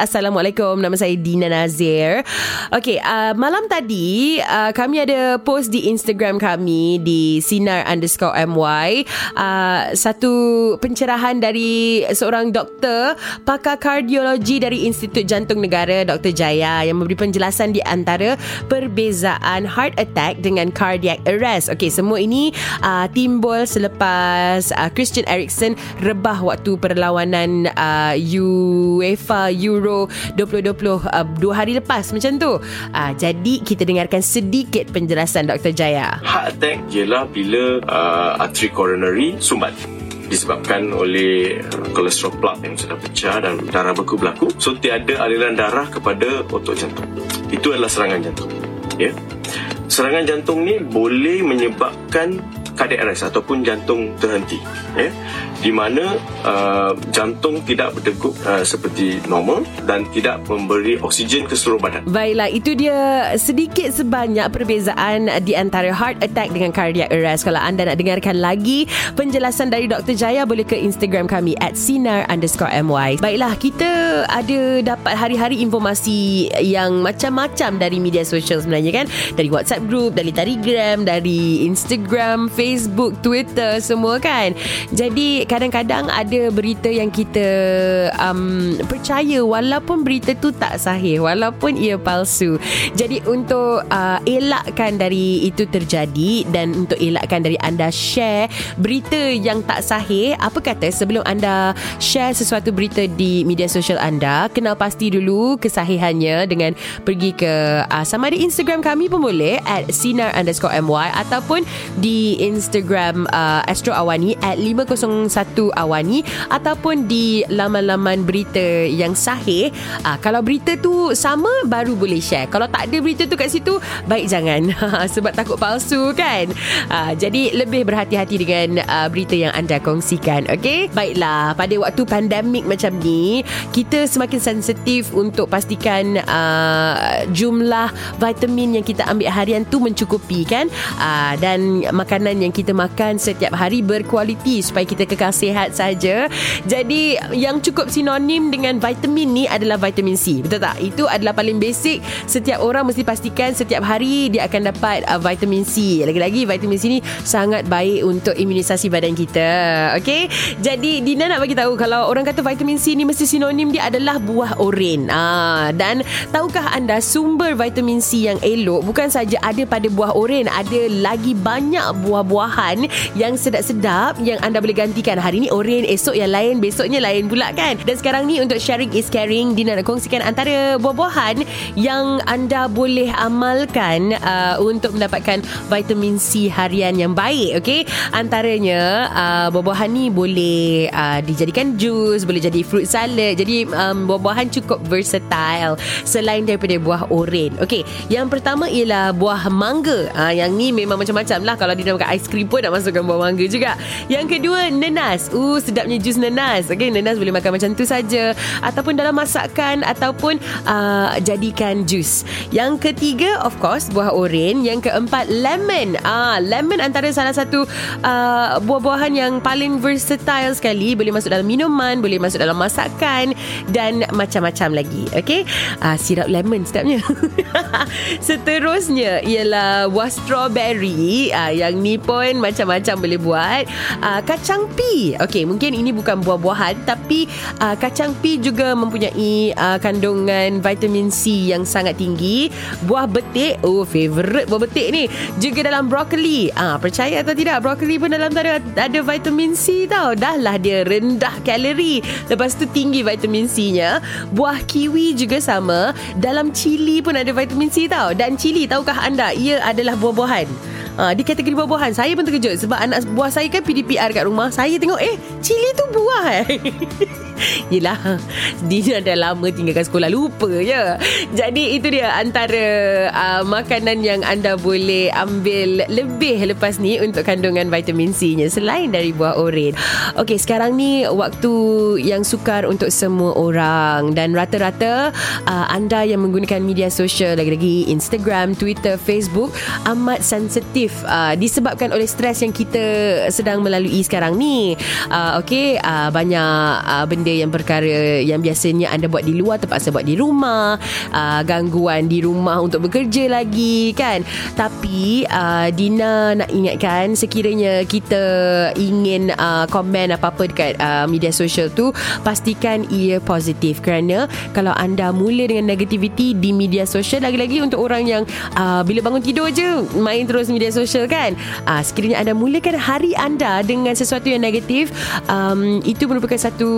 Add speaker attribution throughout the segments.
Speaker 1: Assalamualaikum. Nama saya Dina Nazir. Okay uh, Malam tadi uh, Kami ada post di Instagram kami Di Sinar underscore MY uh, Satu pencerahan dari Seorang doktor Pakar kardiologi Dari Institut Jantung Negara Dr. Jaya Yang memberi penjelasan di antara Perbezaan heart attack Dengan cardiac arrest. Okay semua ini uh, Timbul selepas uh, Christian Eriksen Rebah waktu perlawanan uh, UEFA Euro 2020 uh, dua hari lepas macam tu. Uh, jadi kita dengarkan sedikit penjelasan Dr. Jaya.
Speaker 2: Heart attack ialah bila uh, arteri coronary sumbat disebabkan oleh kolesterol plaque yang sudah pecah dan darah beku berlaku. So tiada aliran darah kepada otot jantung. Itu adalah serangan jantung. Ya. Serangan jantung ni boleh menyebabkan cardiac arrest ataupun jantung terhenti ya di mana uh, jantung tidak berdegup uh, seperti normal dan tidak memberi oksigen ke seluruh badan.
Speaker 1: Baiklah, itu dia sedikit sebanyak perbezaan di antara heart attack dengan cardiac arrest. Kalau anda nak dengarkan lagi penjelasan dari Dr. Jaya boleh ke Instagram kami at sinar underscore my. Baiklah, kita ada dapat hari-hari informasi yang macam-macam dari media sosial sebenarnya kan. Dari WhatsApp group, dari Telegram, dari Instagram, Facebook Facebook, Twitter semua kan. Jadi kadang-kadang ada berita yang kita um, percaya walaupun berita tu tak sahih, walaupun ia palsu. Jadi untuk uh, elakkan dari itu terjadi dan untuk elakkan dari anda share berita yang tak sahih, apa kata sebelum anda share sesuatu berita di media sosial anda, kenal pasti dulu kesahihannya dengan pergi ke uh, sama ada Instagram kami pun boleh at sinar underscore my ataupun di Instagram Instagram uh, Astro Awani at 501 Awani ataupun di laman-laman berita yang sahih. Uh, kalau berita tu sama baru boleh share. Kalau tak ada berita tu kat situ baik jangan sebab takut palsu kan. Uh, jadi lebih berhati-hati dengan uh, berita yang anda kongsikan. Okay? Baiklah, pada waktu pandemik macam ni, kita semakin sensitif untuk pastikan uh, jumlah vitamin yang kita ambil harian tu mencukupi kan. Uh, dan makanan yang kita makan setiap hari berkualiti supaya kita kekal sihat saja. Jadi yang cukup sinonim dengan vitamin ni adalah vitamin C. Betul tak? Itu adalah paling basic. Setiap orang mesti pastikan setiap hari dia akan dapat uh, vitamin C. Lagi-lagi vitamin C ni sangat baik untuk imunisasi badan kita. Okay? Jadi Dina nak bagi tahu kalau orang kata vitamin C ni mesti sinonim dia adalah buah oren. Ah, dan tahukah anda sumber vitamin C yang elok bukan saja ada pada buah oren, ada lagi banyak buah-buah buah-buahan yang sedap-sedap yang anda boleh gantikan. Hari ni oren, esok yang lain, besoknya lain pula kan. Dan sekarang ni untuk sharing is caring, Dina nak kongsikan antara buah-buahan yang anda boleh amalkan uh, untuk mendapatkan vitamin C harian yang baik. Okay? Antaranya uh, buah-buahan ni boleh uh, dijadikan jus, boleh jadi fruit salad. Jadi um, buah-buahan cukup versatile selain daripada buah oren. Okay, yang pertama ialah buah mangga. Uh, yang ni memang macam-macam lah kalau Dina makan ais krim pun nak masukkan buah mangga juga. Yang kedua, nenas. Uh, sedapnya jus nenas. Okay, nenas boleh makan macam tu saja ataupun dalam masakan ataupun uh, jadikan jus. Yang ketiga, of course, buah oren. Yang keempat, lemon. Ah, uh, lemon antara salah satu uh, buah-buahan yang paling versatile sekali. Boleh masuk dalam minuman, boleh masuk dalam masakan dan macam-macam lagi. Okay, uh, sirap lemon sedapnya. Seterusnya ialah buah strawberry uh, yang ni pun macam-macam boleh buat. Uh, kacang pi. Okey mungkin ini bukan buah-buahan tapi uh, kacang pi juga mempunyai uh, kandungan vitamin C yang sangat tinggi. Buah betik oh favorite buah betik ni. Juga dalam brokoli uh, percaya atau tidak brokoli pun dalam ada, ada vitamin C tau. Dah lah dia rendah kalori. Lepas tu tinggi vitamin C nya buah kiwi juga sama. Dalam cili pun ada vitamin C tau. Dan cili tahukah anda ia adalah buah-buahan Ha, di kategori buah-buahan Saya pun terkejut Sebab anak buah saya kan PDPR kat rumah. Saya tengok Eh cili tu buah eh. Yelah Dina dah lama tinggalkan sekolah. Lupa je. Jadi itu dia Antara uh, Makanan yang anda boleh Ambil lebih lepas ni Untuk kandungan vitamin C nya Selain dari buah oren. Okey sekarang ni Waktu yang sukar Untuk semua orang. Dan rata-rata uh, Anda yang menggunakan media sosial Lagi-lagi Instagram Twitter Facebook Amat sensitif uh, Disebabkan oleh stres Yang kita Sedang melalui sekarang ni. Uh, Okey uh, Banyak uh, Benda yang perkara yang biasanya anda buat di luar terpaksa buat di rumah uh, gangguan di rumah untuk bekerja lagi kan? Tapi uh, Dina nak ingatkan sekiranya kita ingin uh, komen apa-apa dekat uh, media sosial tu pastikan ia positif. Kerana kalau anda mula dengan negativity di media sosial lagi-lagi untuk orang yang uh, bila bangun tidur je main terus media sosial kan uh, sekiranya anda mulakan hari anda dengan sesuatu yang negatif um, itu merupakan satu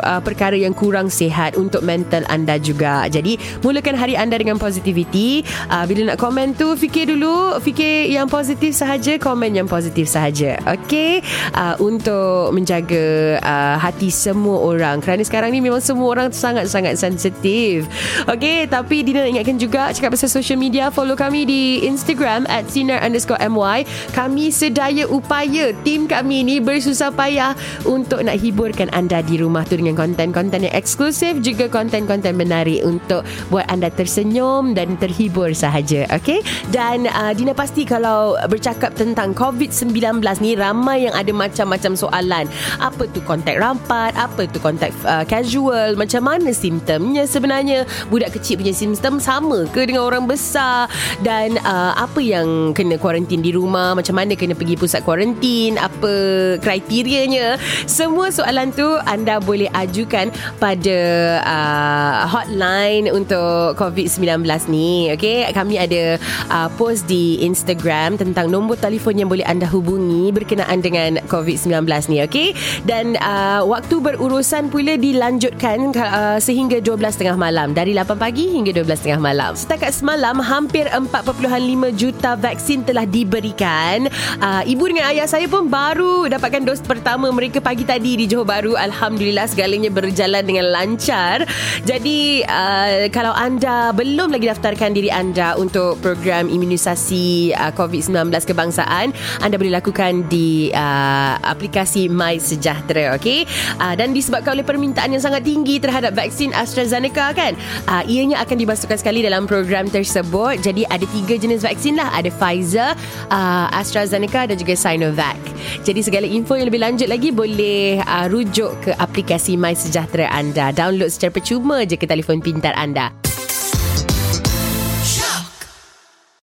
Speaker 1: uh, perkara yang kurang sihat untuk mental anda juga. Jadi, mulakan hari anda dengan positivity. Uh, bila nak komen tu, fikir dulu. Fikir yang positif sahaja, komen yang positif sahaja. Okay? Uh, untuk menjaga uh, hati semua orang. Kerana sekarang ni memang semua orang sangat-sangat sensitif. Okay? Tapi Dina nak ingatkan juga, cakap pasal social media, follow kami di Instagram at sinar underscore my. Kami sedaya upaya, tim kami ni bersusah payah untuk nak hiburkan anda di rumah tu dengan konten-konten yang eksklusif juga konten-konten menarik untuk buat anda tersenyum dan terhibur sahaja okey? Dan uh, Dina pasti kalau bercakap tentang COVID-19 ni ramai yang ada macam-macam soalan. Apa tu kontak rapat apa tu kontak uh, casual? Macam mana simptomnya sebenarnya? Budak kecil punya simptom sama ke dengan orang besar? Dan uh, apa yang kena kuarantin di rumah macam mana kena pergi pusat kuarantin apa kriterianya semua soalan tu anda boleh ajukan pada uh, hotline untuk COVID-19 ni. Okay, kami ada uh, post di Instagram tentang nombor telefon yang boleh anda hubungi berkenaan dengan COVID-19 ni. Okay, dan uh, waktu berurusan pula dilanjutkan uh, sehingga 12.30 malam. Dari 8 pagi hingga 12.30 malam. Setakat semalam, hampir 4.5 juta vaksin telah diberikan. Uh, ibu dengan ayah saya pun baru dapatkan dos pertama mereka pagi tadi di Johor Bahru. Alhamdulillah segalanya berjalan dengan lancar. Jadi uh, kalau anda belum lagi daftarkan diri anda untuk program imunisasi uh, COVID-19 kebangsaan, anda boleh lakukan di uh, aplikasi My Sejahtera, okey? Uh, dan disebabkan oleh permintaan yang sangat tinggi terhadap vaksin AstraZeneca kan, uh, ianya akan dimasukkan sekali dalam program tersebut. Jadi ada tiga jenis vaksin lah, ada Pfizer, uh, AstraZeneca dan juga Sinovac. Jadi segala info yang lebih lanjut lagi boleh uh, rujuk ke aplikasi My Sejahtera anda. Download secara percuma je ke telefon pintar anda.